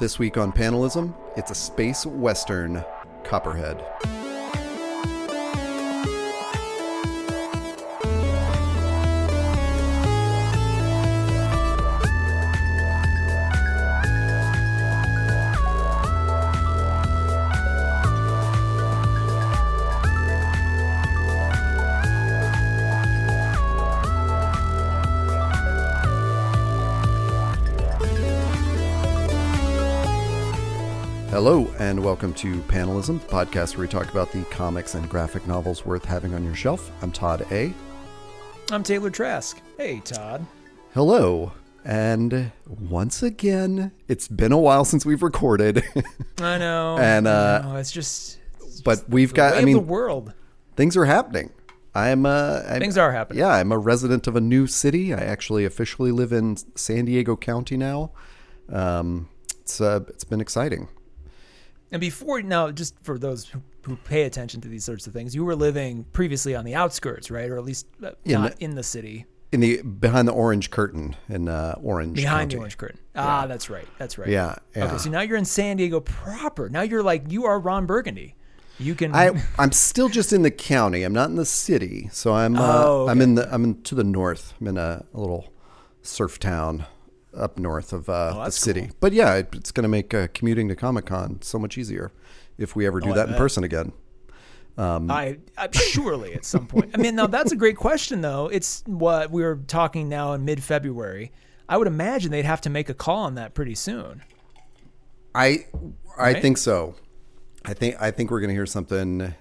This week on Panelism, it's a space western, Copperhead. And welcome to Panelism, the podcast where we talk about the comics and graphic novels worth having on your shelf. I'm Todd A. I'm Taylor Trask. Hey, Todd. Hello, and once again, it's been a while since we've recorded. I know. And, I uh, know, it's just, it's but just we've the got- I mean- the world. Things are happening. I'm, uh, I'm, Things are happening. yeah, I'm a resident of a new city. I actually officially live in San Diego County now. Um, it's, uh, it's been exciting. And before now, just for those who, who pay attention to these sorts of things, you were living previously on the outskirts, right, or at least uh, In not the- in the city, In the behind the orange curtain in uh, Orange behind County. the orange curtain. Ah, that's right. That's right. Yeah, yeah. Okay, so now you're in San Diego proper. Now you're like you are Ron Burgundy. You can. I I'm still just in the county. I'm not in the city. So I'm uh, Oh, I'm in the I'm in, to the north. I'm in a, a little surf town up north of uh, the Oh, that's city. cool. But yeah, it, it's going to make uh, commuting to Comic Con so much easier if we ever do Oh, that in person again. I, I surely at some point. I mean, now that's a great question, though. It's what we were talking now in mid-February. I would imagine they'd have to make a call on that pretty soon. I I Right? think so. I think I think we're going to hear something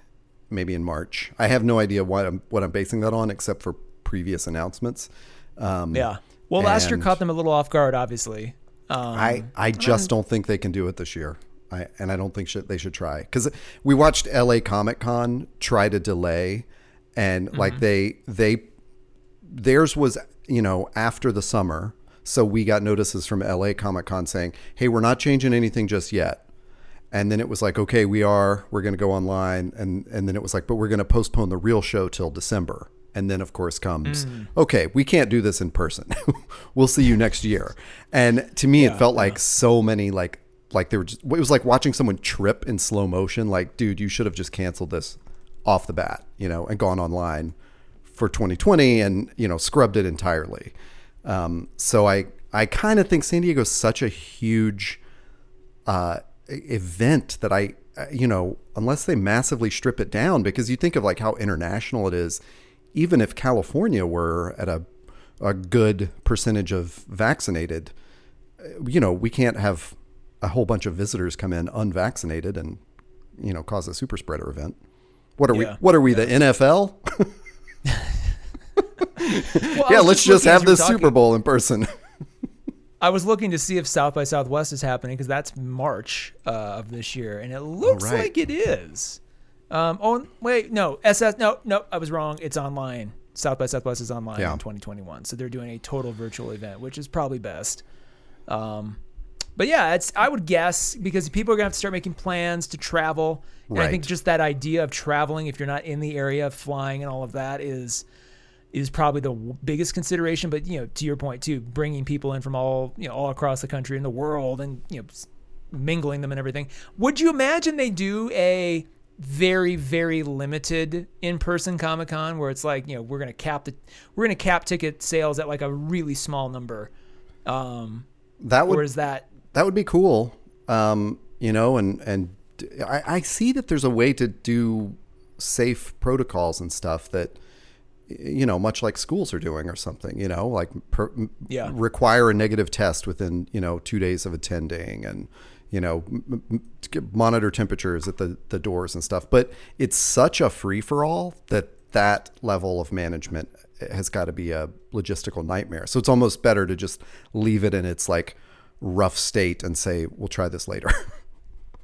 maybe in March. I have no idea what I'm what I'm basing that on except for previous announcements. Um, Yeah. Well, last year caught them a little off guard, obviously. Um, I, I just don't think they can do it this year. I, and I don't think should, they should try because we watched LA Comic Con try to delay, and like they they theirs was you know after the summer, so we got notices from LA Comic Con saying, "Hey, we're not changing anything just yet." And then it was like, "Okay, we are. We're going to go online," and and then it was like, "But we're going to postpone the real show till December." And then of course comes, "Okay, we can't do this in person. we'll see you next year." And to me, it felt like so many like like they were just, it was like watching someone trip in slow motion. Like, dude, you should have just canceled this off the bat, you know, and gone online for 2020 and you know scrubbed it entirely. Um, so I I kind of think San Diego is such a huge uh, event that I uh, you know unless they massively strip it down because you think of like how international it is. Even if California were at a a good percentage of vaccinated, uh, you know, we can't have a whole bunch of visitors come in unvaccinated and you know cause a super spreader event. What are we? What are we? The NFL? well, yeah, let's just as have this the Super Bowl in person. I was looking to see if South by Southwest is happening because that's March uh, of this year, and it looks right. like it is. Um, oh wait, no, SS, no, no, I was wrong. It's online. South by Southwest is online Yeah. in 2021, so they're doing a total virtual event, which is probably best. Um, but yeah, it's I would guess because people are gonna have to start making plans to travel, and I think just that idea of traveling if you're not in the area, flying and all of that is is probably the w- biggest consideration. But you know, to your point too, bringing people in from all you know all across the country and the world, and you know, mingling them and everything. Would you imagine they do a very very limited in-person Comic Con where it's like you know we're gonna cap the we're gonna cap ticket sales at like a really small number, um, That would or is that that would be cool. Um, you know, and and I, I see that there's a way to do safe protocols and stuff that you know, much like schools are doing or something. You know, like per, Yeah. require a negative test within you know two days of attending and. You know, m- m- monitor temperatures at the, the doors and stuff. But it's such a free for all that that level of management eh, has got to be a logistical nightmare. So it's almost better to just leave it in its like rough state and say we'll try this later.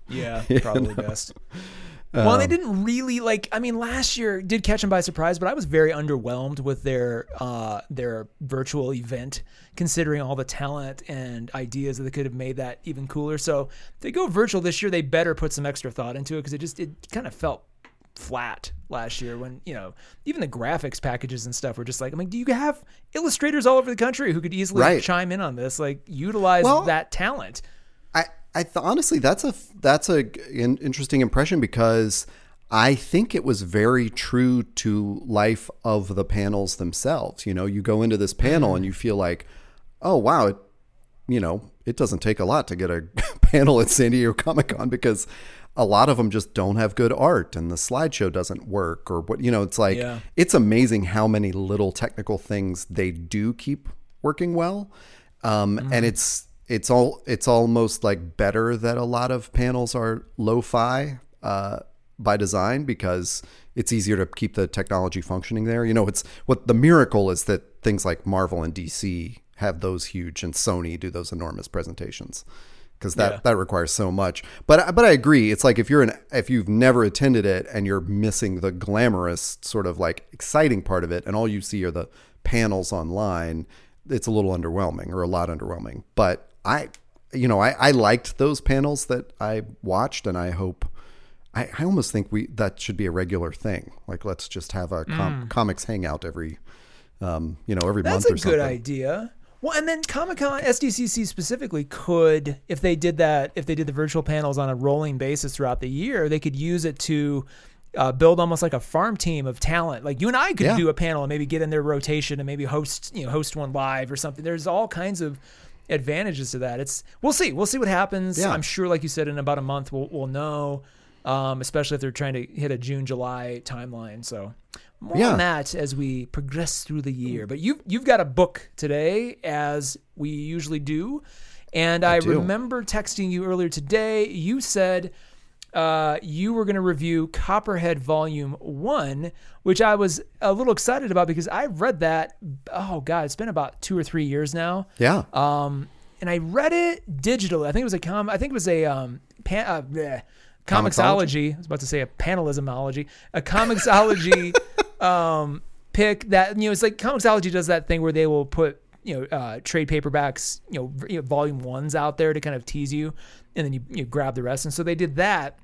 Yeah, probably best. Well, they didn't really like. I mean, last year did catch them by surprise, but I was very underwhelmed with their uh, their virtual event, considering all the talent and ideas that they could have made that even cooler. So if they go virtual this year, they better put some extra thought into it because it just it kind of felt flat last year when you know even the graphics packages and stuff were just like I mean, do you have illustrators all over the country who could easily Right. chime in on this? Like utilize Well, that talent. I th- honestly, that's a that's a an interesting impression because I think it was very true to life of the panels themselves. You know, you go into this panel and you feel like, oh wow, it, you know, it doesn't take a lot to get a panel at San Diego Comic Con because a lot of them just don't have good art and the slideshow doesn't work or what you know it's like Yeah. it's amazing how many little technical things they do keep working well um, and it's it's all it's almost like better that a lot of panels are lo-fi uh, by design because it's easier to keep the technology functioning there you know it's what the miracle is that things like marvel and dc have those huge and sony do those enormous presentations because that Yeah. that requires so much. But but I agree. It's like if you're an if you've never attended it and you're missing the glamorous sort of like exciting part of it, and all you see are the panels online, it's a little underwhelming or a lot underwhelming. But I, you know, I, I liked those panels that I watched, and I hope. I, I almost think we that should be a regular thing. Like let's just have a com- comics hangout every, um, you know, every Mm. That's month a or good idea. Well, and then Comic Con SDCC specifically could, if they did that, if they did the virtual panels on a rolling basis throughout the year, they could use it to uh, build almost like a farm team of talent. Like you and I could Yeah. do a panel and maybe get in their rotation and maybe host, you know, host one live or something. There's all kinds of advantages to that. It's we'll see, we'll see what happens. Yeah. I'm sure, like you said, in about a month we'll we'll know. Um, especially if they're trying to hit a June July timeline. So more Yeah. on that as we progress through the year. But you've you've got a book today, as we usually do, and I, do. remember texting you earlier today. You said uh, you were going to review Copperhead Volume One, which I was a little excited about because I read that. Oh God, it's been about two or three years now. Yeah. Um, and I read it digitally. I think it was a com. I think it was a um, pan, uh, bleh, Comixology. I was about to say a panelismology, a Comixology um, pick that you know. It's like Comixology does that thing where they will put you know uh, trade paperbacks, you know, you know, volume ones out there to kind of tease you, and then you, you grab the rest. And so they did that.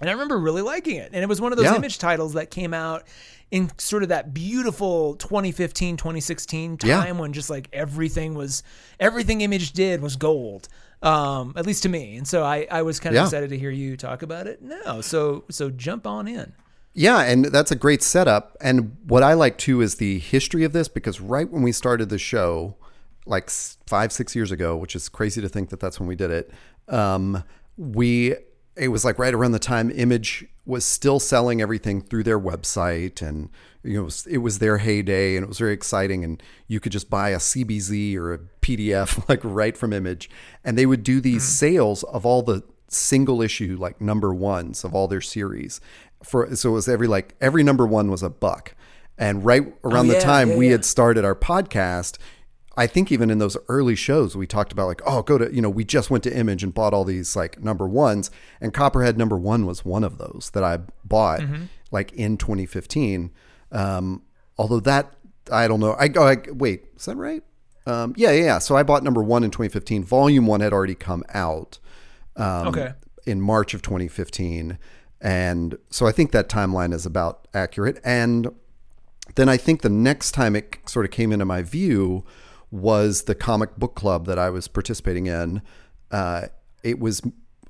And I remember really liking it. And it was one of those Yeah. image titles that came out in sort of that beautiful 2015, 2016 time Yeah. when just like everything was, everything Image did was gold. Um, at least to me. And so I, I was kind of Yeah. excited to hear you talk about it. No. So, so jump on in. Yeah, and that's a great setup. And what I like too is the history of this because right when we started the show, like five, six years ago, which is crazy to think that that's when we did it, um, we it was like right around the time Image was still selling everything through their website, and you know it was, it was their heyday, and it was very exciting, and you could just buy a CBZ or a PDF like right from Image, and they would do these mm. sales of all the single issue like number ones of all their series for so it was every like every number one was a buck. And right oh, around the yeah, time yeah, we yeah. had started our podcast i think even in those early shows we talked about like oh go to you know we just went to image and bought all these like number ones and copperhead number one was one of those that i bought Mm-hmm. like in 2015 um although that i don't know i go I, wait is that right um yeah yeah yeah so i bought number one in 2015 volume one had already come out um, Okay. in March of 2015. And so I think that timeline is about accurate. And then I think the next time it sort of came into my view was the comic book club that I was participating in. Uh, it was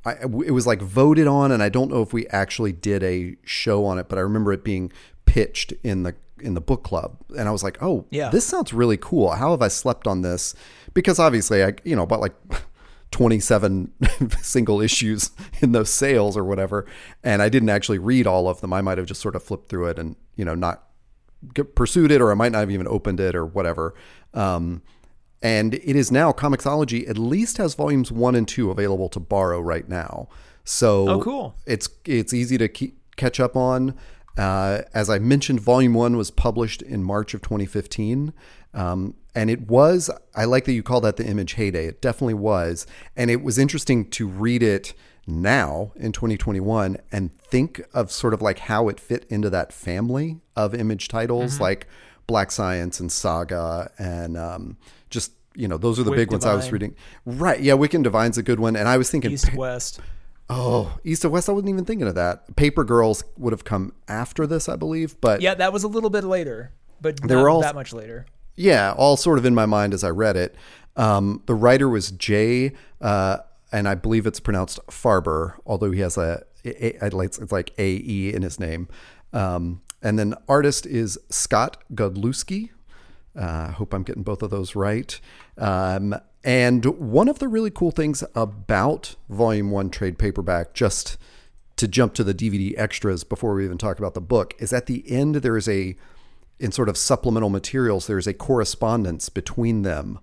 I, it was like voted on, and I don't know if we actually did a show on it, but I remember it being pitched in the in the book club, and I was like, oh, Yeah. this sounds really cool. How have I slept on this? Because obviously, I you know bought like 27 single issues in those sales or whatever, and I didn't actually read all of them. I might have just sort of flipped through it and you know not pursued it, or I might not have even opened it or whatever. Um, and it is now Comixology at least has volumes one and two available to borrow right now. So Oh, cool. It's it's easy to keep, catch up on. Uh, as I mentioned, volume one was published in March of 2015. Um, and it was, I like that you call that the image heyday. It definitely was. And it was interesting to read it now in 2021 and think of sort of like how it fit into that family of image titles Mm-hmm. like Black Science and Saga and um, just, you know, those are the Wick big ones I was reading. Right. Yeah. Wick and Divine's a good one. And I was thinking, East West. oh, East of West, I wasn't even thinking of that. Paper Girls would have come after this, I believe. But Yeah, that was a little bit later, but They not were all- that much later. Yeah, all sort of in my mind as I read it. Um, the writer was Jay uh, and I believe it's pronounced Faerber, although he has a, a, a it's like A E in his name. Um, and then artist is Scott Godlewski. I uh, hope I'm getting both of those right. Um, and one of the really cool things about Volume 1 trade paperback, just to jump to the DVD extras before we even talk about the book, is at the end there is a, in sort of supplemental materials, there's a correspondence between them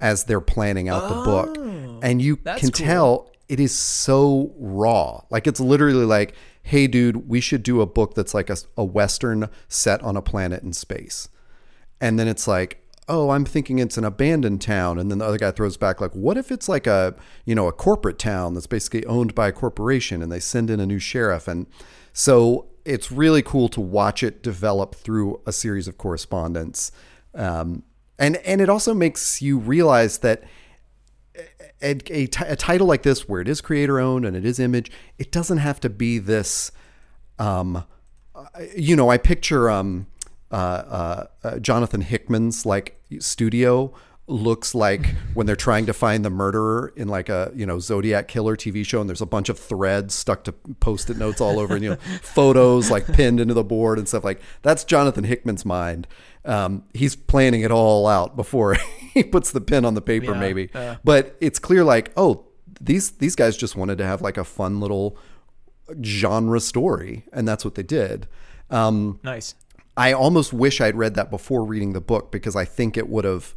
as they're planning out the book. Oh, And you can cool. tell it is so raw. Like it's literally like, hey, dude, we should do a book that's like a, a Western set on a planet in space. And then it's like, oh, I'm thinking it's an abandoned town. And then the other guy throws back, like, what if it's like a, you know, a corporate town that's basically owned by a corporation and they send in a new sheriff? And so it's really cool to watch it develop through a series of correspondence. Um, and, and it also makes you realize that a, a, title like this, where it is creator owned and it is image, it doesn't have to be this. Um, you know, I picture um, uh, uh, uh, Jonathan Hickman's like studio looks like when they're trying to find the murderer in like a you know Zodiac killer TV show, and there's a bunch of threads stuck to post-it notes all over, and you know photos like pinned into the board and stuff like that's Jonathan Hickman's mind. Um, he's planning it all out before he puts the pen on the paper, Yeah, maybe. yeah. But it's clear, like, oh, these these guys just wanted to have like a fun little genre story, and that's what they did. Um, Nice. I almost wish I'd read that before reading the book because I think it would have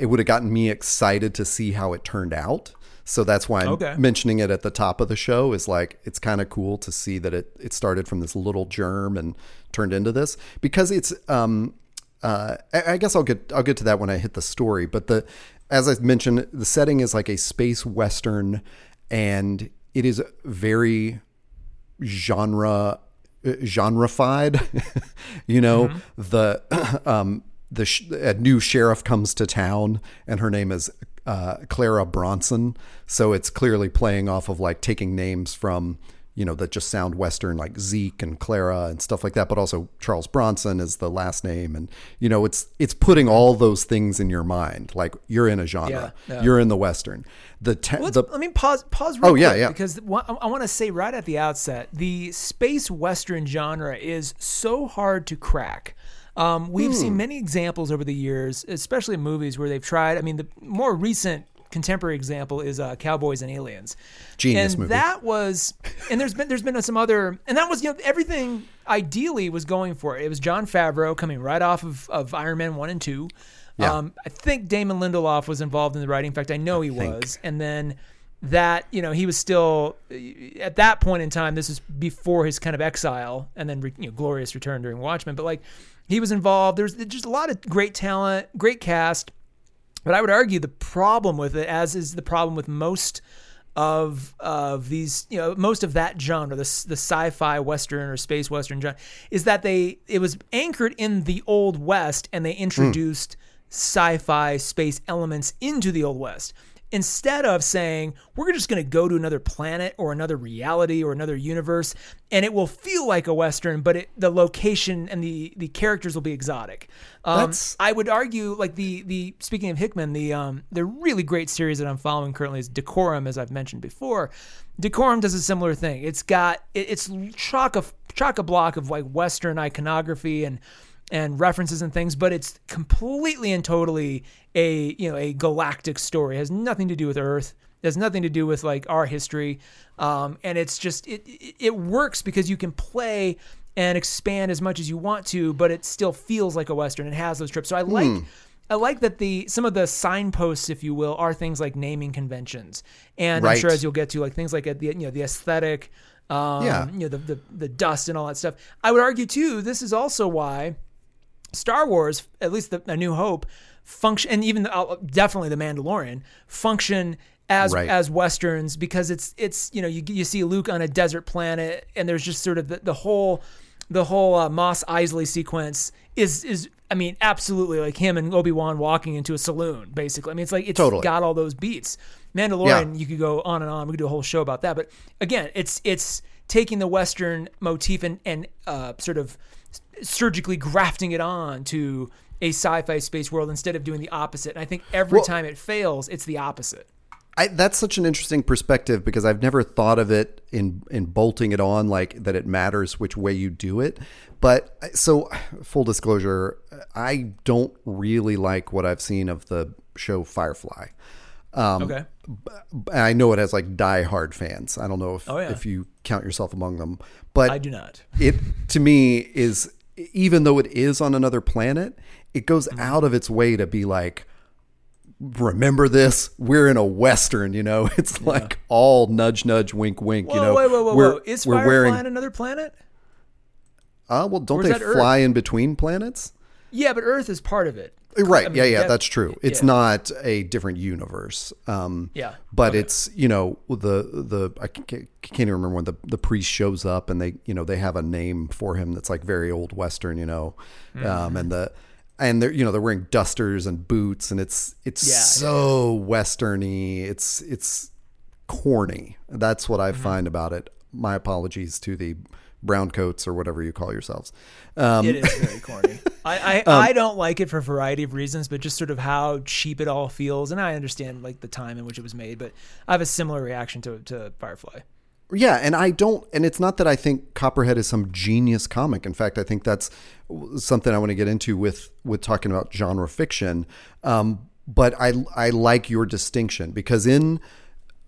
it would have gotten me excited to see how it turned out. So that's why I'm Okay. mentioning it at the top of the show is like it's kind of cool to see that it it started from this little germ and turned into this because it's um uh I I guess I'll get I'll get to that when I hit the story but the as I mentioned the setting is like a space western and it is very genre genrefied you know the um the sh- a new sheriff comes to town and her name is uh, Clara Bronson so it's clearly playing off of like taking names from you know that just sound western like Zeke and Clara and stuff like that but also Charles Bronson is the last name and you know it's it's putting all those things in your mind like you're in a genre Yeah, yeah. you're in the western the, te- Let's, the let me pause. Pause. Real Oh, yeah, quick, yeah. Because I want to say right at the outset, the space western genre is so hard to crack. Um, we've Hmm. seen many examples over the years, especially in movies where they've tried. I mean, the more recent contemporary example is uh, Cowboys and Aliens. Genius and movie. that was, and there's been there's been some other, and that was you know everything ideally was going for it. It was Jon Favreau coming right off of, of Iron Man one and two. Yeah. Um, I think Damon Lindelof was involved in the writing. In fact, I know he was. And then that, you know, he was still at that point in time. This is before his kind of exile, and then you know, glorious return during Watchmen. But like, he was involved. There's just a lot of great talent, great cast. But I would argue the problem with it, as is the problem with most of of these, you know, most of that genre, the the sci-fi western or space western genre, is that they it was anchored in the old west, and they hmm. introduced sci-fi space elements into the old west. Instead of saying we're just going to go to another planet or another reality or another universe, and it will feel like a western, but it, the location and the the characters will be exotic. Um, I would argue, like the the speaking of Hickman, the um the really great series that I'm following currently is Decorum, as I've mentioned before. Decorum does a similar thing. It's got it, it's chock of chock a block of like Western iconography and and references and things, but it's completely and totally a you know a galactic story. It has nothing to do with Earth. It has nothing to do with like our history, um, and it's just it it works because you can play and expand as much as you want to, but it still feels like a western. It has those trips. So I like. I like that the some of the signposts, if you will, are things like naming conventions, and I'm sure as you'll get to, like things like the you know the aesthetic, um, Yeah. you know the, the the dust and all that stuff. I would argue too. This is also why Star Wars, at least the A New Hope, function, and even the, uh, definitely the Mandalorian function as Right. as westerns because it's it's you know you you see Luke on a desert planet and there's just sort of the, the whole the whole uh, Mos Eisley sequence is is I mean absolutely like him and Obi Wan walking into a saloon basically. I mean it's like it's Totally. got all those beats. Mandalorian, you could go on and on. We could do a whole show about that. But again, it's it's taking the Western motif and and uh, sort of surgically grafting it on to a sci-fi space world instead of doing the opposite. And I think every Well- time it fails, it's the opposite. I, that's such an interesting perspective because I've never thought of it in in bolting it on like that it matters which way you do it. But uh, so full disclosure, I don't really like what I've seen of the show Firefly. Um, Okay. I know it has like die-hard fans. I don't know if Oh, yeah. if you count yourself among them, but I do not. it to me is even though it is on another planet, it goes Mm-hmm. out of its way to be like remember this we're in a western you know it's like all nudge nudge wink wink Whoa, you know wait, whoa, whoa, we're, whoa! Is we're wearing on another planet? uh well don't they that Earth? fly in between planets Yeah, but Earth is part of it. Right. I mean, yeah yeah that- that's true. It's yeah. not a different universe. Um Yeah, but it's you know the the I can't, can't even remember when the the priest shows up and they you know they have a name for him that's like very old western you know. Mm-hmm. um and the and they're you know they're wearing dusters and boots and it's it's Yeah, so westerny. It's it's corny. That's what Mm-hmm. i find about it. My apologies to the brown coats or whatever you call yourselves um It is very corny. I I, I don't like it for a variety of reasons, but just sort of how cheap it all feels. And I understand like the time in which it was made, but I have a similar reaction to to Firefly. Yeah, and I don't, and it's not that I think Copperhead is some genius comic. In fact, I think that's something I want to get into with with talking about genre fiction. Um, but I I like your distinction because in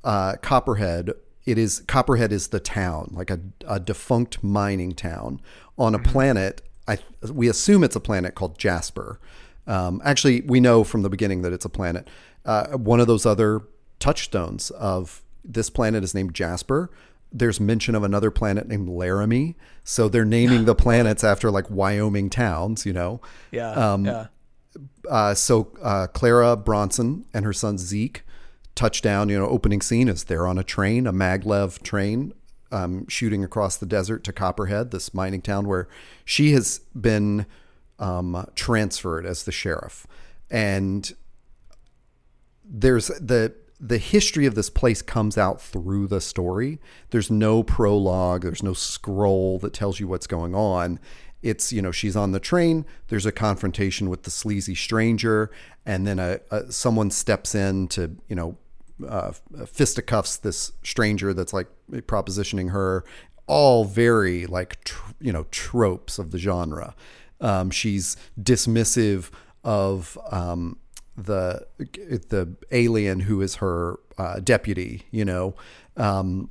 uh, Copperhead, it is Copperhead is the town, like a, a defunct mining town on a planet. I we assume it's a planet called Jasper. Um, actually, we know from the beginning that it's a planet. Uh, one of those other touchstones of this planet is named Jasper. There's mention of another planet named Laramie, so they're naming the planets after like Wyoming towns. You know, Yeah, Um, yeah. uh, so uh, Clara Bronson and her son Zeke touchdown. You know, opening scene is they're on a train, a maglev train, um, shooting across the desert to Copperhead, this mining town where she has been um, transferred as the sheriff, and there's the the history of this place comes out through the story. There's no prologue, there's no scroll that tells you what's going on. It's, you know, she's on the train, there's a confrontation with the sleazy stranger, and then a, a someone steps in to, you know, uh, fisticuffs this stranger that's like propositioning her. All very like, tr- you know, tropes of the genre. Um, she's dismissive of um, the the alien who is her uh, deputy, you know. Um,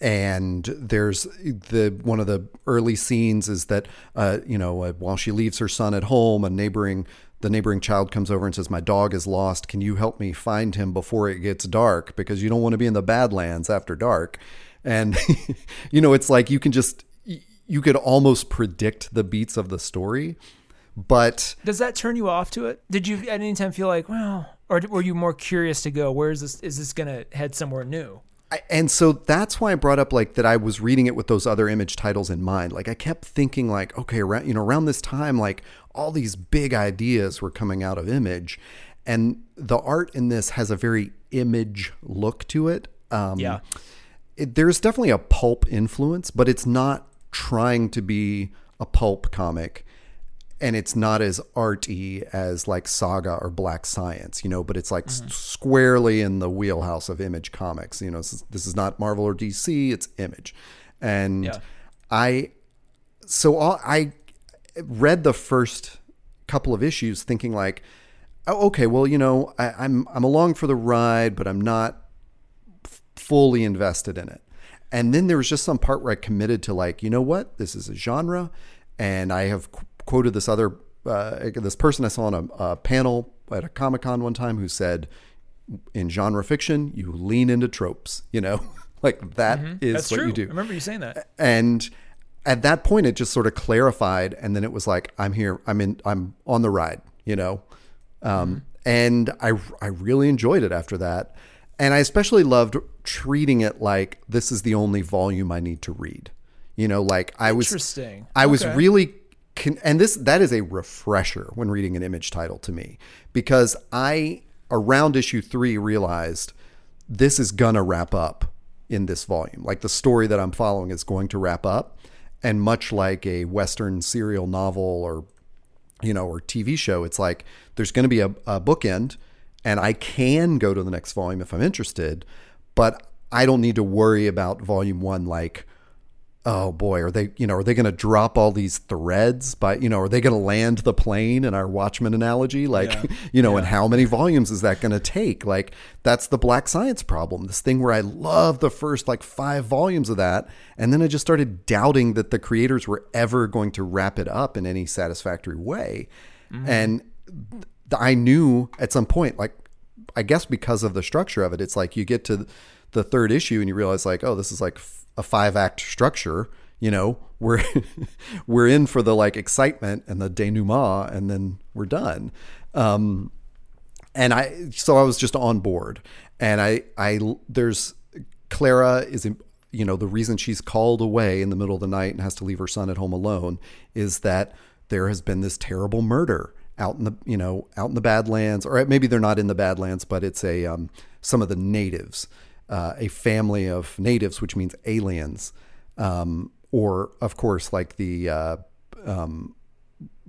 and there's the one of the early scenes is that uh, you know uh, while she leaves her son at home, a neighboring the neighboring child comes over and says, "My dog is lost. Can you help me find him before it gets dark? Because you don't want to be in the Badlands after dark." And you know, it's like you can just you could almost predict the beats of the story, but Does that turn you off to it? Did you at any time feel like, well, or were you more curious to go, where is this? Is this going to head somewhere new? I, and so that's why I brought up like that I was reading it with those other image titles in mind. Like I kept thinking like, okay, around you know around this time, like all these big ideas were coming out of image, and the art in this has a very image look to it. Um, Yeah. it, there's definitely a pulp influence, but it's not trying to be a pulp comic. And it's not as arty as like Saga or Black Science, you know, but it's like s- mm-hmm. squarely in the wheelhouse of Image Comics. You know, this is, this is not Marvel or DC, it's Image. And Yeah. I, so all, I read the first couple of issues thinking like, oh, okay, well, you know, I, I'm I'm along for the ride, but I'm not f- fully invested in it. And then there was just some part where I committed to like, you know what, this is a genre, and I have quoted this other uh, this person I saw on a, a panel at a Comic Con one time who said, in genre fiction, you lean into tropes. You know, like that is Mm-hmm. That's what true. you do I remember you saying that. and at that point it just sort of clarified and then it was like i'm here i'm in i'm on the ride you know um, and i i really enjoyed it after that and i especially loved treating it like this is the only volume i need to read you know like i was Interesting. i was Okay. really con- and this that is a refresher when reading an image title to me because i around issue 3 realized this is gonna wrap up in this volume. Like the story that I'm following is going to wrap up. And much like a Western serial novel or, you know, or TV show, it's like there's going to be a, a bookend and I can go to the next volume if I'm interested, but I don't need to worry about volume one like oh boy, are they, you know, are they going to drop all these threads by, you know, are they going to land the plane in our Watchmen analogy? Like, yeah. you know, yeah. and how many volumes is that going to take? Like, that's the black science problem. This thing where I love the first like five volumes of that. And then I just started doubting that the creators were ever going to wrap it up in any satisfactory way. Mm-hmm. And I knew at some point, like, I guess because of the structure of it, it's like you get to the third issue and you realize, like, oh, this is like a five act structure you know we're we're in for the like excitement and the denouement and then we're done. Um and i so i was just on board. And i i there's clara is you know the reason she's called away in the middle of the night and has to leave her son at home alone is that there has been this terrible murder out in the you know out in the badlands or maybe they're not in the badlands but it's a um, some of the natives uh, a family of natives, which means aliens, um, or of course, like the uh, um,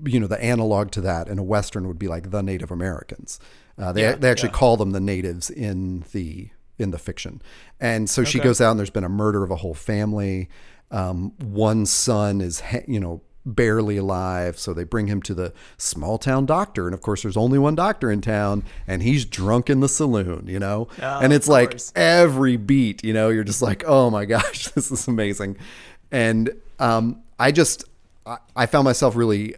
you know the analog to that in a western would be like the Native Americans. Uh, they yeah, they actually yeah. call them the natives in the in the fiction, and so okay. she goes out and there's been a murder of a whole family. Um, one son is you know barely alive. So they bring him to the small town doctor. And of course, there's only one doctor in town, and he's drunk in the saloon, you know? Oh, and it's like every beat, you know, you're just like, oh my gosh, this is amazing. And um, I just, I, I found myself really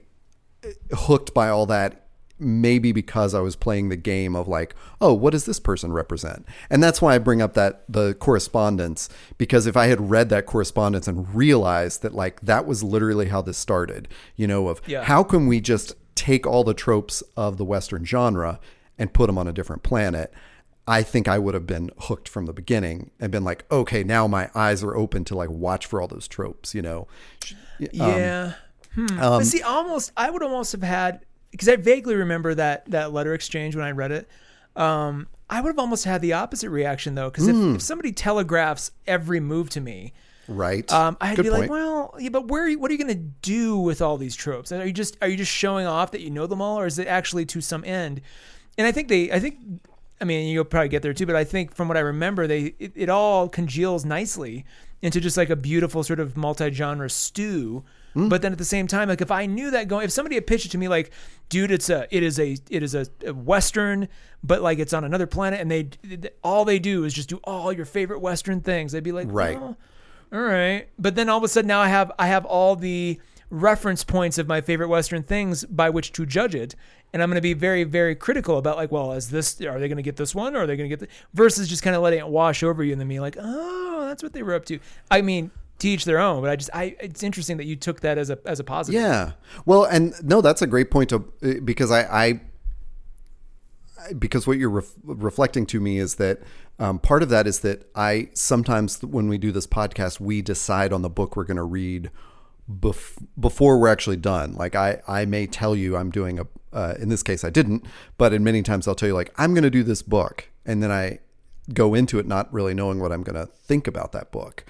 hooked by all that maybe because I was playing the game of like, oh, what does this person represent? And that's why I bring up that the correspondence because if I had read that correspondence and realized that like that was literally how this started, you know, of yeah. how can we just take all the tropes of the western genre and put them on a different planet? I think I would have been hooked from the beginning and been like, okay, now my eyes are open to like watch for all those tropes, you know. Um, yeah. Hmm. Um, but see, almost I would almost have had because I vaguely remember that that letter exchange when I read it. Um, I would have almost had the opposite reaction though, because mm. if, hmm. if somebody telegraphs every move to me, right? Um, I'd Good be point. like, well, yeah, but where? What are you going to do with all these tropes? Are you just are you just showing off that you know them all, or is it actually to some end? And I think they, I think, I mean, you'll probably get there too, but I think from what I remember, they it, it all congeals nicely into just like a beautiful sort of multi-genre stew Mm. But then at the same time, like if I knew that going, if somebody had pitched it to me, like, dude, it's a, it is a, it is a, a western, but like it's on another planet, and they, all they do is just do all your favorite western things. They'd be like, right, oh, all right. But then all of a sudden now I have, I have all the reference points of my favorite western things by which to judge it and i'm going to be very very critical about like well is this are they going to get this one or are they going to get the versus just kind of letting it wash over you and then being like oh that's what they were up to i mean teach their own. But I just, I, it's interesting that you took that as a as a positive. Yeah. Well, and no, that's a great point to because I, I because what you're ref, reflecting to me is that um, part of that is that I sometimes when we do this podcast, we decide on the book we're going to read bef- before we're actually done. Like I, I may tell you I'm doing a. Uh, in this case, I didn't, but in many times I'll tell you like I'm going to do this book, and then I go into it not really knowing what I'm going to think about that book.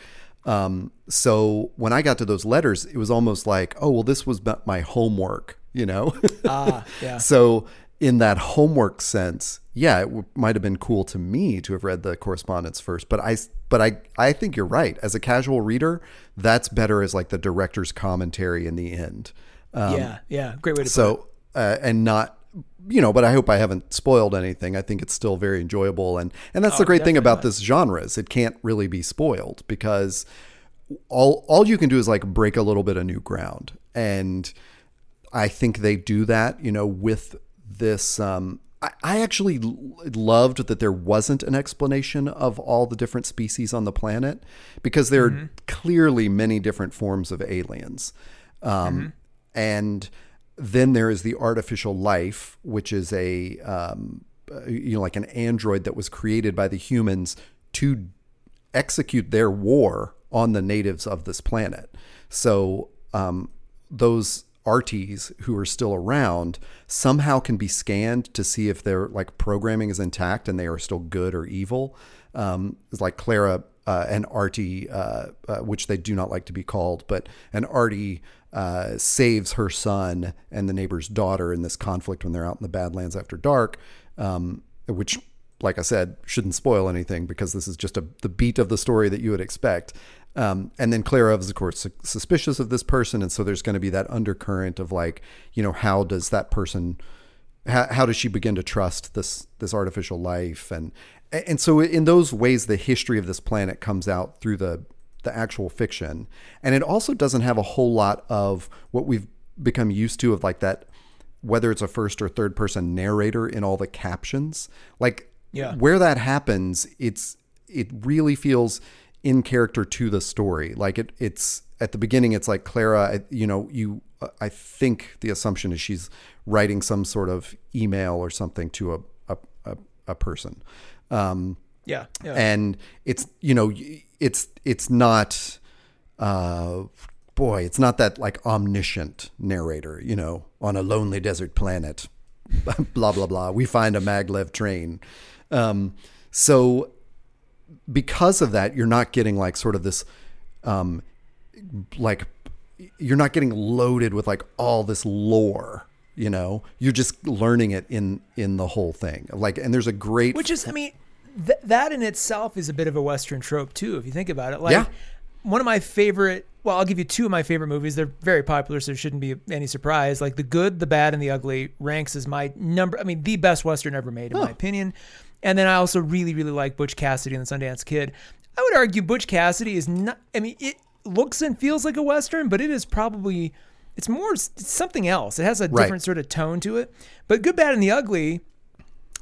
Um, so when I got to those letters, it was almost like, oh, well, this was my homework, you know? Ah, yeah. so in that homework sense, yeah, it w- might have been cool to me to have read the correspondence first, but I, but I, I think you're right. As a casual reader, that's better as like the director's commentary in the end. Um, yeah, yeah, great way to so, uh, and not you know, but I hope I haven't spoiled anything. I think it's still very enjoyable, and and that's oh, the great thing about this genre is it can't really be spoiled because all all you can do is like break a little bit of new ground, and I think they do that. You know, with this. Um, I, I actually loved that there wasn't an explanation of all the different species on the planet because there mm-hmm. are clearly many different forms of aliens, um, mm-hmm. and then there is the artificial life, which is a um, you know like an android that was created by the humans to execute their war on the natives of this planet. So um, those arties who are still around somehow can be scanned to see if their like programming is intact and they are still good or evil. Um, like Clara uh, an arty, uh, uh, which they do not like to be called, but and Artie uh, saves her son and the neighbor's daughter in this conflict when they're out in the Badlands after dark. Um, which like I said, shouldn't spoil anything because this is just a the beat of the story that you would expect. Um, and then Clara is, of course, su- suspicious of this person, and so there's going to be that undercurrent of like, you know, how does that person, how, how does she begin to trust this this artificial life, and and so in those ways, the history of this planet comes out through the the actual fiction, and it also doesn't have a whole lot of what we've become used to of like that, whether it's a first or third person narrator in all the captions, like Yeah. where that happens, it's it really feels in character to the story. Like it, it's at the beginning, it's like Clara. I- You know, you. I think the assumption is she's writing some sort of email or something to a a, a, a person, um, Yeah. Yeah. and it's you know it's it's not. Uh, boy, it's not that like omniscient narrator. You know, on a lonely desert planet, blah blah blah. We find a maglev train. Um, so because of that, you're not getting like sort of this, um, like you're not getting loaded with like all this lore. You know, you're just learning it in in the whole thing. Like, and there's a great Which is, I mean, th- that in itself is a bit of a Western trope too, if you think about it. Like, Yeah. one of my favorite. Well, I'll give you two of my favorite movies. They're very popular, so there shouldn't be any surprise. Like The Good, the Bad, and the Ugly ranks as my number. I mean, the best Western ever made, in my opinion. And then I also really, really like Butch Cassidy and the Sundance Kid. I would argue Butch Cassidy is not. I mean, it looks and feels like a Western, but it is probably. It's more it's something else. It has a Right. different sort of tone to it. But Good, Bad, and the Ugly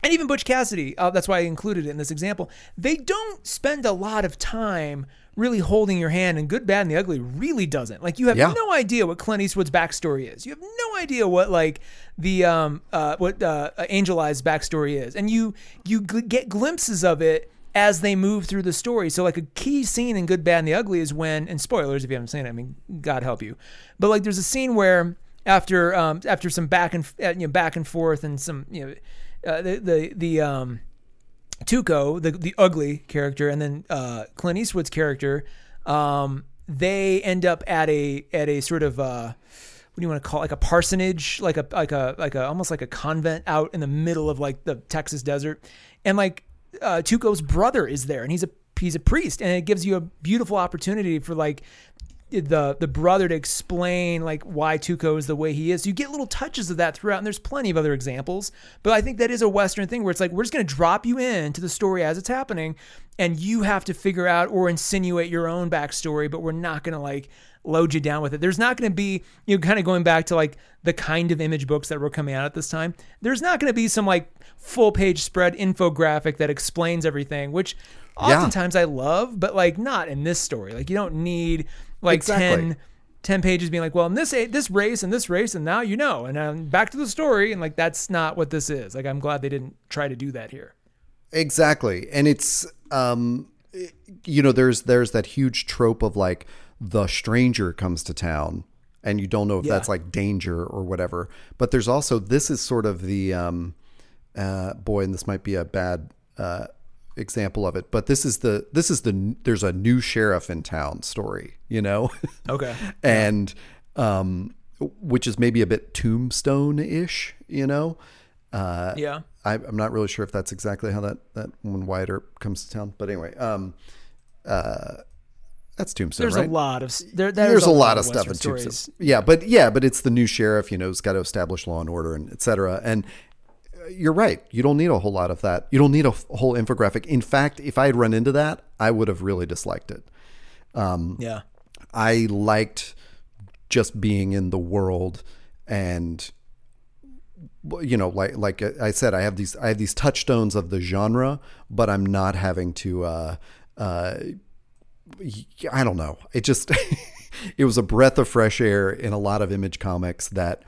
and even Butch Cassidy, uh, that's why I included it in this example. They don't spend a lot of time really holding your hand, and Good, Bad, and the Ugly really doesn't. Like you have Yeah. no idea what Clint Eastwood's backstory is. You have no idea what like the um uh what uh, Angel Eyes backstory is, and you you gl- get glimpses of it as they move through the story. So like a key scene in Good, Bad, and the Ugly is when, and spoilers if you haven't seen it, I mean, God help you, but like there's a scene where after um after some back and uh, you know back and forth and some you know uh, the the the um Tuco, the the ugly character, and then uh, Clint Eastwood's character, um, they end up at a at a sort of uh, what do you want to call it? like a parsonage, like a like a like a almost like a convent out in the middle of like the Texas desert, and like uh, Tuco's brother is there, and he's a he's a priest, and it gives you a beautiful opportunity for like the the brother to explain like why Tuco is the way he is. You get little touches of that throughout, and there's plenty of other examples. But I think that is a Western thing where it's like we're just going to drop you into the story as it's happening, and you have to figure out or insinuate your own backstory. But we're not going to like load you down with it. There's not going to be you know kind of going back to like the kind of image books that were coming out at this time. There's not going to be some like full page spread infographic that explains everything, which Yeah. oftentimes I love, but like not in this story. Like you don't need like Exactly. 10, 10 pages being like, well, in this this race and this race, and now you know, and um, back to the story, and like that's not what this is. Like I'm glad they didn't try to do that here. Exactly. And it's um you know there's there's that huge trope of like the stranger comes to town and you don't know if Yeah. that's like danger or whatever. But there's also this is sort of the um uh boy and this might be a bad uh example of it, but this is the this is the there's a new sheriff in town story, you know? Okay. and um which is maybe a bit tombstone-ish, you know? Uh Yeah. I, I'm not really sure if that's exactly how that that when Wyatt Earp comes to town. But anyway, um, uh, that's Tombstone, There's right? a lot of there, There's, a, lot of stuff in stories. Tombstone. Yeah, but yeah, but it's the new sheriff. You know, who's got to establish law and order and etc. And uh, you're right. You don't need a whole lot of that. You don't need a whole infographic. In fact, if I had run into that, I would have really disliked it. Yeah. I liked just being in the world and you know like like I said I have these I have these touchstones of the genre but I'm not having to uh uh I don't know. It just it was a breath of fresh air in a lot of image comics that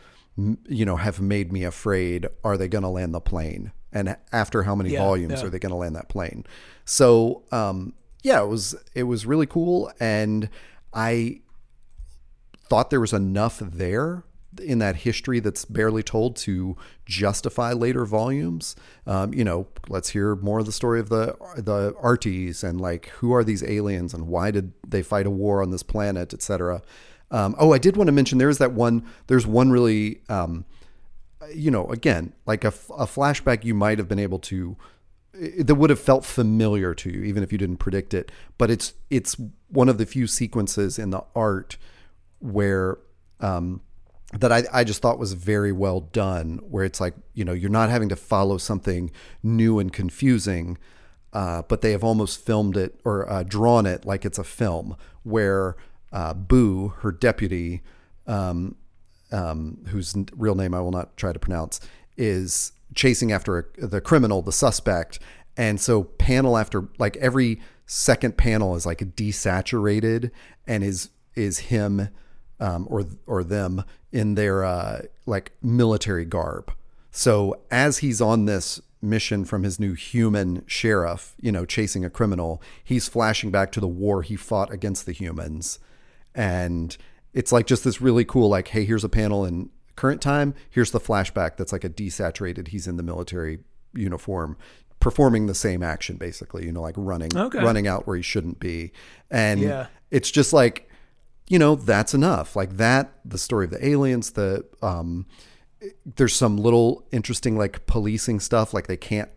you know have made me afraid are they going to land the plane? And after how many Yeah, volumes yeah. are they going to land that plane? So um yeah it was it was really cool and I thought there was enough there in that history that's barely told to justify later volumes. Um, you know, let's hear more of the story of the the Arties and like who are these aliens and why did they fight a war on this planet, etc. Um, oh, I did want to mention there is that one. There's one really um, you know, again, like a, a flashback, you might have been able to that would have felt familiar to you, even if you didn't predict it. But it's it's one of the few sequences in the art where um, that I, I just thought was very well done, where it's like you know you're not having to follow something new and confusing, uh, but they have almost filmed it or uh, drawn it like it's a film, where uh, Boo, her deputy, um, um, whose real name I will not try to pronounce, is chasing after a, the criminal, the suspect. And so panel after like every second panel is like desaturated and is is him um, or or them in their uh, like military garb. So as he's on this mission from his new human sheriff, you know, chasing a criminal, he's flashing back to the war he fought against the humans, and it's like just this really cool like, hey, here's a panel in current time. Here's the flashback that's like a desaturated. He's in the military uniform performing the same action basically you know like running Okay. running out where he shouldn't be and Yeah. it's just like you know that's enough like that the story of the aliens the um there's some little interesting like policing stuff like they can't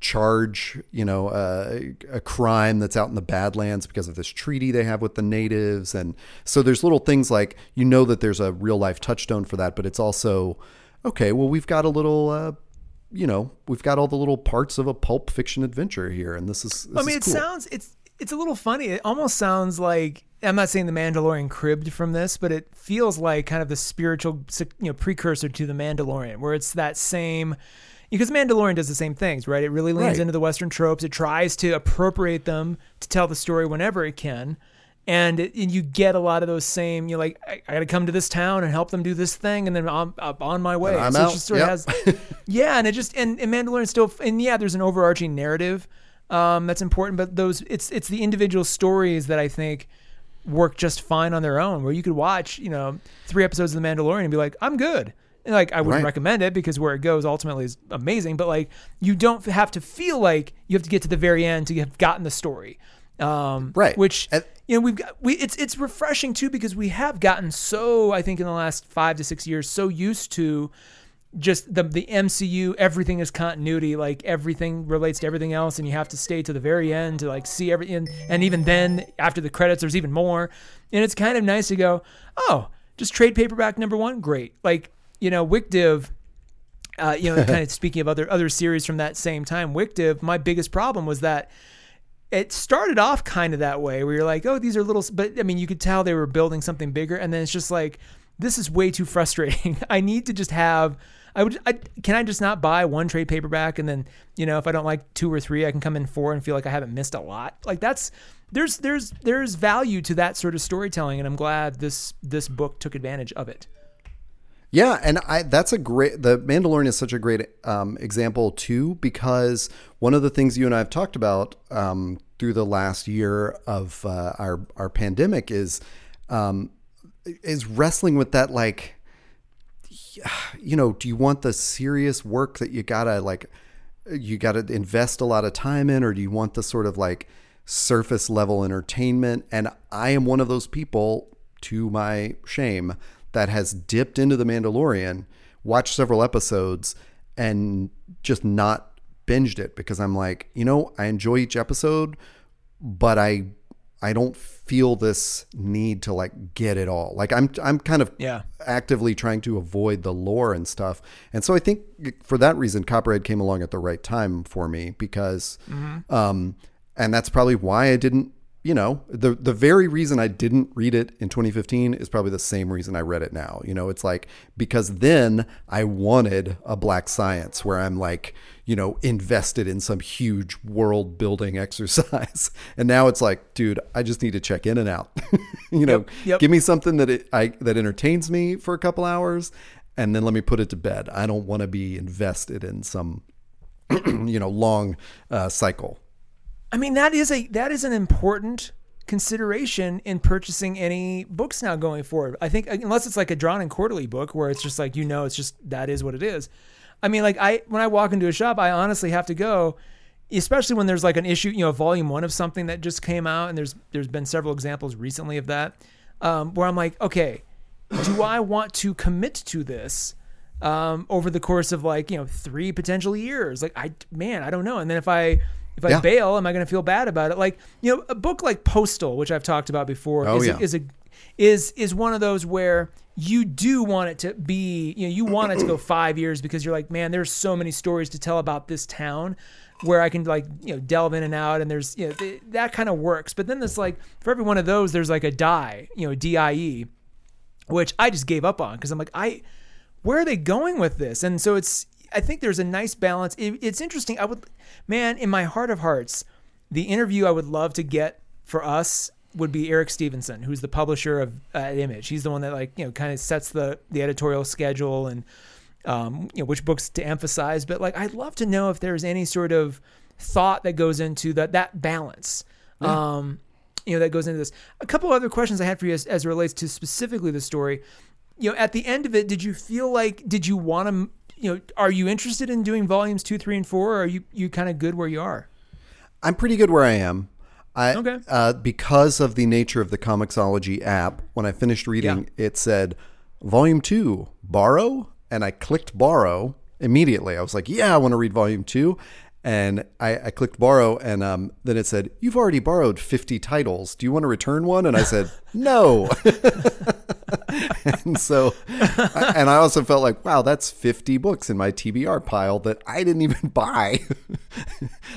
charge you know uh, a crime that's out in the badlands because of this treaty they have with the natives and so there's little things like you know that there's a real life touchstone for that but it's also okay well we've got a little uh, you know we've got all the little parts of a pulp fiction adventure here and this is this I mean, is it cool. sounds it's it's a little funny. It almost sounds like I'm not saying the Mandalorian cribbed from this, but it feels like kind of the spiritual you know precursor to the Mandalorian, where it's that same. Because Mandalorian does the same things, right? It really leans Right. into the Western tropes. It tries to appropriate them to tell the story whenever it can, and, it, and you get a lot of those same. You're like, I, I got to come to this town and help them do this thing, and then I'm, I'm on my way. I'm so it out. just sort of has yeah, and it just and, and Mandalorian still and yeah, there's an overarching narrative um, that's important, but those it's it's the individual stories that I think work just fine on their own. Where you could watch, you know, three episodes of The Mandalorian and be like, I'm good. And like I wouldn't Right. recommend it because where it goes ultimately is amazing, but like you don't have to feel like you have to get to the very end to have gotten the story. Um, Right. Which And- you know we've got we it's it's refreshing too because we have gotten so I think in the last five to six years so used to just the the MCU everything is continuity like everything relates to everything else and you have to stay to the very end to like see everything and, and even then after the credits there's even more and it's kind of nice to go oh just trade paperback number one great like you know WicDiv uh, you know kind of speaking of other other series from that same time WicDiv my biggest problem was that it started off kind of that way where you're like, oh, these are little, but I mean, you could tell they were building something bigger. And then it's just like, this is way too frustrating. I need to just have, I would, I, can I just not buy one trade paperback? And then, you know, if I don't like two or three, I can come in four and feel like I haven't missed a lot. Like that's, there's, there's, there's value to that sort of storytelling. And I'm glad this, this book took advantage of it. Yeah, and I that's a great. The Mandalorian is such a great um, example too, because one of the things you and I have talked about um, through the last year of uh, our our pandemic is um, is wrestling with that like you know do you want the serious work that you gotta like you gotta invest a lot of time in or do you want the sort of like surface level entertainment? And i am one of those people to my shame that has dipped into the mandalorian watched several episodes and just not binged it because i'm like you know i enjoy each episode but i i don't feel this need to like get it all like i'm i'm kind of Yeah. actively trying to avoid the lore and stuff. And so I think for that reason, Copperhead came along at the right time for me because, um, and that's probably why I didn't, you know, the the very reason I didn't read it in 2015 is probably the same reason I read it now. You know, it's like because then I wanted a Black Science where I'm like, you know, invested in some huge world building exercise, and now it's like, dude, I just need to check in and out. you know, yep. give me something that it, I that entertains me for a couple hours, and then let me put it to bed. I don't want to be invested in some, you know, long uh, cycle. I mean, that is a that is an important consideration in purchasing any books now going forward. I think unless it's like a drawn and quarterly book where it's just like you know it's just that is what it is. I mean, like I when I walk into a shop, I honestly have to go, especially when there's like an issue, you know, volume one of something that just came out, and there's there's been several examples recently of that, um, where I'm like, okay, do I want to commit to this? um, over the course of like you know three potential years. Like I man, I don't know. And then if I if I Yeah. bail, am I going to feel bad about it? Like you know, a book like Postal, which I've talked about before, Oh, is, yeah. a, is a is is one of those where you do want it to be you know you want it to go five years because you're like man there's so many stories to tell about this town where I can like you know delve in and out and there's you know th- that kind of works but then there's like for every one of those there's like a die you know die which I just gave up on because I'm like I where are they going with this and so it's I think there's a nice balance it, it's interesting I would man in my heart of hearts the interview I would love to get for us would be Eric Stephenson, who's the publisher of uh, Image. He's the one that like you know kind of sets the the editorial schedule and um, you know which books to emphasize. But like I'd love to know if there's any sort of thought that goes into that that balance. Um, you know that goes into this. A couple other questions I had for you as, as it relates to specifically the story. You know, at the end of it, did you feel like did you want to? You know, are you interested in doing volumes two, three, and four? Or are you you kind of good where you are? I'm pretty good where I am. I, Okay. Uh, because of the nature of the Comixology app, when I finished reading, it said Volume Two, borrow, and I clicked borrow immediately. I was like, "Yeah, I want to read Volume Two. And I, I clicked borrow, and um, then it said, "You've already borrowed 50 titles. Do you want to return one?" And I said, "No." and so, and I also felt like, wow, that's 50 books in my TBR pile that I didn't even buy.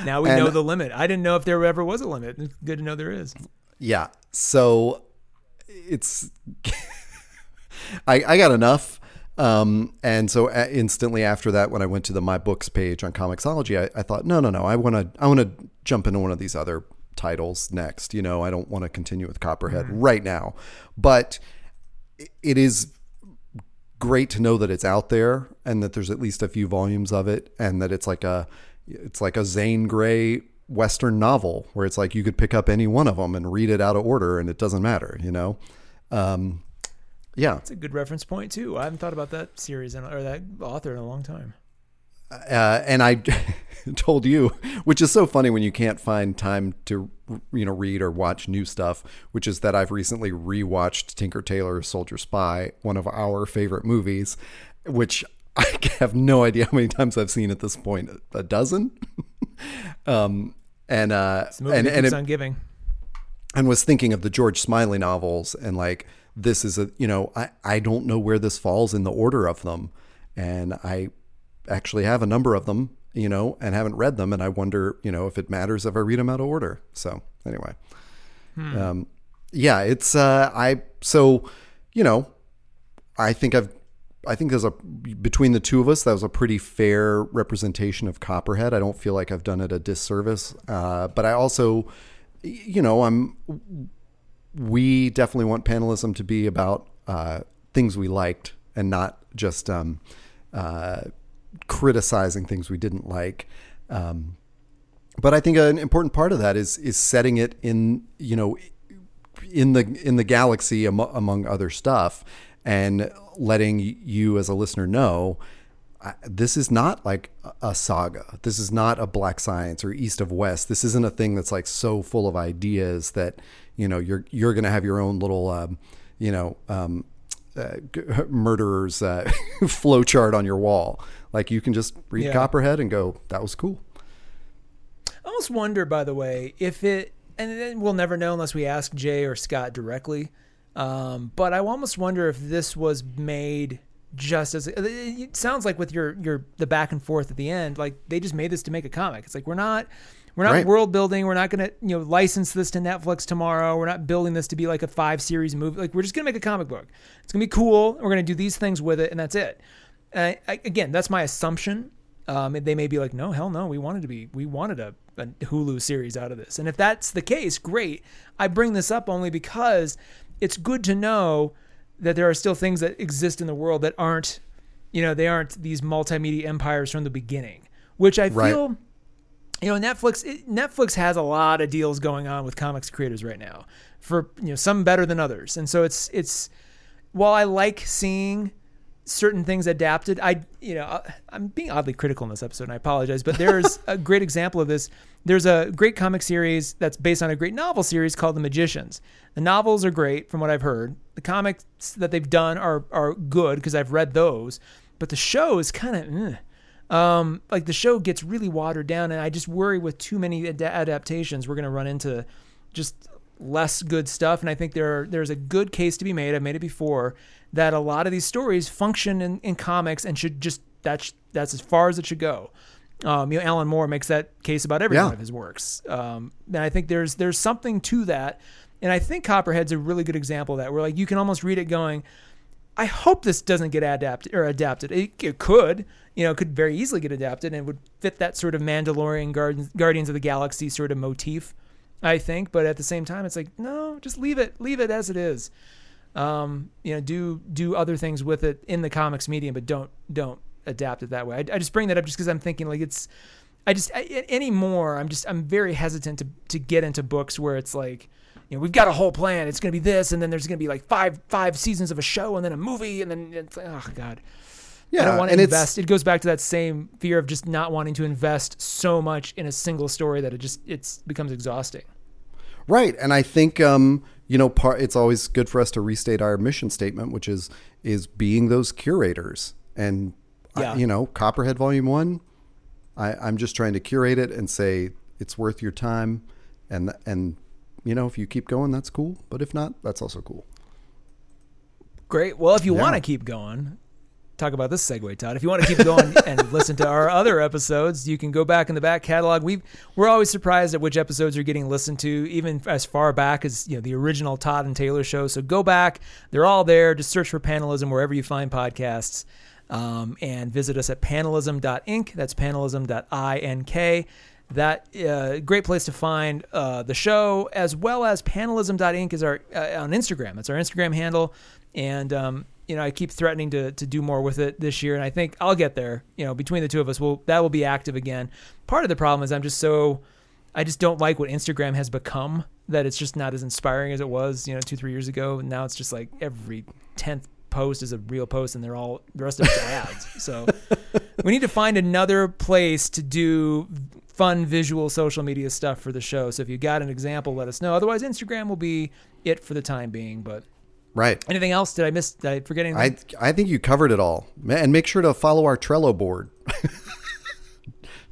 Now we And- know the limit. I didn't know if there ever was a limit. It's good to know there is. Yeah. So it's I I got enough. Um, and so instantly after that, when I went to the My Books page on Comixology, I, I thought, no, no, no, I want to, I want to jump into one of these other titles next. You know, I don't want to continue with Copperhead right now, but it is great to know that it's out there and that there's at least a few volumes of it and that it's like a, it's like a Zane Grey Western novel where it's like you could pick up any one of them and read it out of order and it doesn't matter, you know? Um, yeah. It's a good reference point too. I haven't thought about that series in, or that author in a long time. uh, and I told you, which is so funny when you can't find time to you know read or watch new stuff, which is that I've recently rewatched Tinker Tailor Soldier Spy, one of our favorite movies, which I have no idea how many times I've seen at this point, a dozen. um, and uh, It's a movie and and it, on giving. and was thinking of the George Smiley novels and like this is a you know I, I don't know where this falls in the order of them. And I actually have a number of them you know and haven't read them. And I wonder you know if it matters if I read them out of order. So anyway. Um, yeah it's uh, I so you know I think I've I think there's a between the two of us that was a pretty fair representation of Copperhead. I don't feel like I've done it a disservice, uh, but I also, you know, I'm. We definitely want panelism to be about uh, things we liked and not just um, uh, criticizing things we didn't like. Um, but I think an important part of that is is setting it in you know in the in the galaxy amo- among other stuff and letting you as a listener know I- this is not like a- saga this is not a black science or east of west this isn't a thing that's like so full of ideas that you know you're you're going to have your own little um, you know um, uh, murderers uh, flow chart on your wall like you can just read Yeah. copperhead and go that was cool I almost wonder, by the way, if it, and then we'll never know unless we ask Jay or Scott directly. Um, but I almost wonder if this was made just as it sounds like with your your the back and forth at the end, like they just made this to make a comic. It's like we're not we're not Right. world building. We're not gonna you know license this to Netflix tomorrow. We're not building this to be like a five series movie. Like we're just gonna make a comic book. It's gonna be cool. We're gonna do these things with it, and that's it. And I, I, again, that's my assumption. Um, they may be like, no, hell no, we wanted to be, we wanted a, a Hulu series out of this. And if that's the case, great. I bring this up only because it's good to know that there are still things that exist in the world that aren't, you know, they aren't these multimedia empires from the beginning, which I Right. feel, you know, Netflix, it, Netflix has a lot of deals going on with comics creators right now for, you know, some better than others. And so it's, it's, while I like seeing certain things adapted. I, you know, I'm being oddly critical in this episode, and I apologize. But there's a great example of this. There's a great comic series that's based on a great novel series called The Magicians. The novels are great, from what I've heard. The comics that they've done are are good because I've read those. but the show is kind of. Um, like the show gets really watered down, and I just worry with too many ad- adaptations, we're going to run into just less good stuff. And I think there there's a good case to be made. I've made it before that a lot of these stories function in, in comics and should just that's that's as far as it should go. Um, you know, Alan Moore makes that case about every Yeah. one of his works, um, and I think there's there's something to that. And I think Copperhead's a really good example of that, where like you can almost read it going, I hope this doesn't get adapted or adapted. It, it could, you know, it could very easily get adapted and it would fit that sort of Mandalorian Guardians, Guardians of the Galaxy sort of motif, I think. But at the same time, it's like no, just leave it, leave it as it is. Um, you know, do do other things with it in the comics medium, but don't don't adapt it that way. I, I just bring that up just because I'm thinking like it's. I just I, anymore. I'm just I'm very hesitant to to get into books where it's like you know, we've got a whole plan. It's going to be this, and then there's going to be like five five seasons of a show, and then a movie, and then it's like, oh god, I don't want to invest. It goes back to that same fear of just not wanting to invest so much in a single story that it just it's becomes exhausting. Right, and I think um, you know, part it's always good for us to restate our mission statement, which is is being those curators. And I- you know, Copperhead Volume One, I, I'm just trying to curate it and say it's worth your time, and and you know, if you keep going, that's cool. But if not, that's also cool. Great. Well, if you Yeah. want to keep going, talk about this segue, Todd. If you want to keep going and listen to our other episodes, you can go back in the back catalog. We we're always surprised at which episodes are getting listened to, even as far back as you know the original Todd and Taylor show. So go back; they're all there. Just search for Panelism wherever you find podcasts, um, and visit us at panelism.ink. That's panelism.ink. That uh, great place to find uh, the show as well as panelism.ink is our uh, on Instagram. That's our Instagram handle, and um, you know I keep threatening to to do more with it this year, and I think I'll get there. You know, between the two of us, we'll that will be active again. Part of the problem is I'm just so I just don't like what Instagram has become. That it's just not as inspiring as it was, you know, two three years ago. And now it's just like every tenth post is a real post, and they're all the rest of it's ads. So we need to find another place to do fun visual social media stuff for the show. So if you got an example, let us know. Otherwise, Instagram will be it for the time being. But Right. anything else? Did I miss? Did I forget anything? I I think you covered it all, and make sure to follow our Trello board.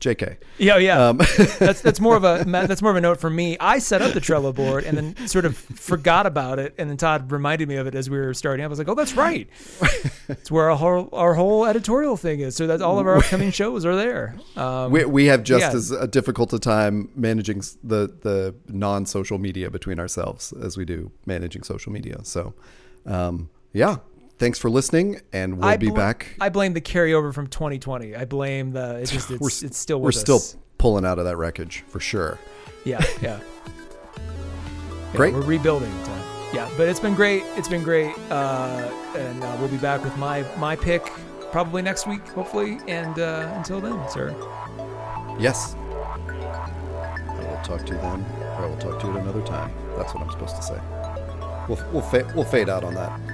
Jk. Yeah, yeah. Um, that's that's more of a that's more of a note for me. I set up the Trello board and then sort of forgot about it, and then Todd reminded me of it as we were starting. up. I was like, "Oh, that's right. It's where our whole our whole editorial thing is. So that's all of our upcoming shows are there." Um, we, we have just Yeah. as a difficult a time managing the the non social media between ourselves as we do managing social media. So, um, yeah. Thanks for listening, and we'll I be bl- back. I blame the carryover from 2020. I blame the it's just it's, We're it's still We're still pulling out of that wreckage for sure. Yeah, yeah. Yeah, Great. We're rebuilding. Todd. Yeah, but it's been great. It's been great, uh, and uh, we'll be back with my my pick probably next week, hopefully. And uh, until then, sir. Yes. I will talk to you then, or I will talk to you at another time. That's what I'm supposed to say. We'll we'll fa- we'll fade out on that.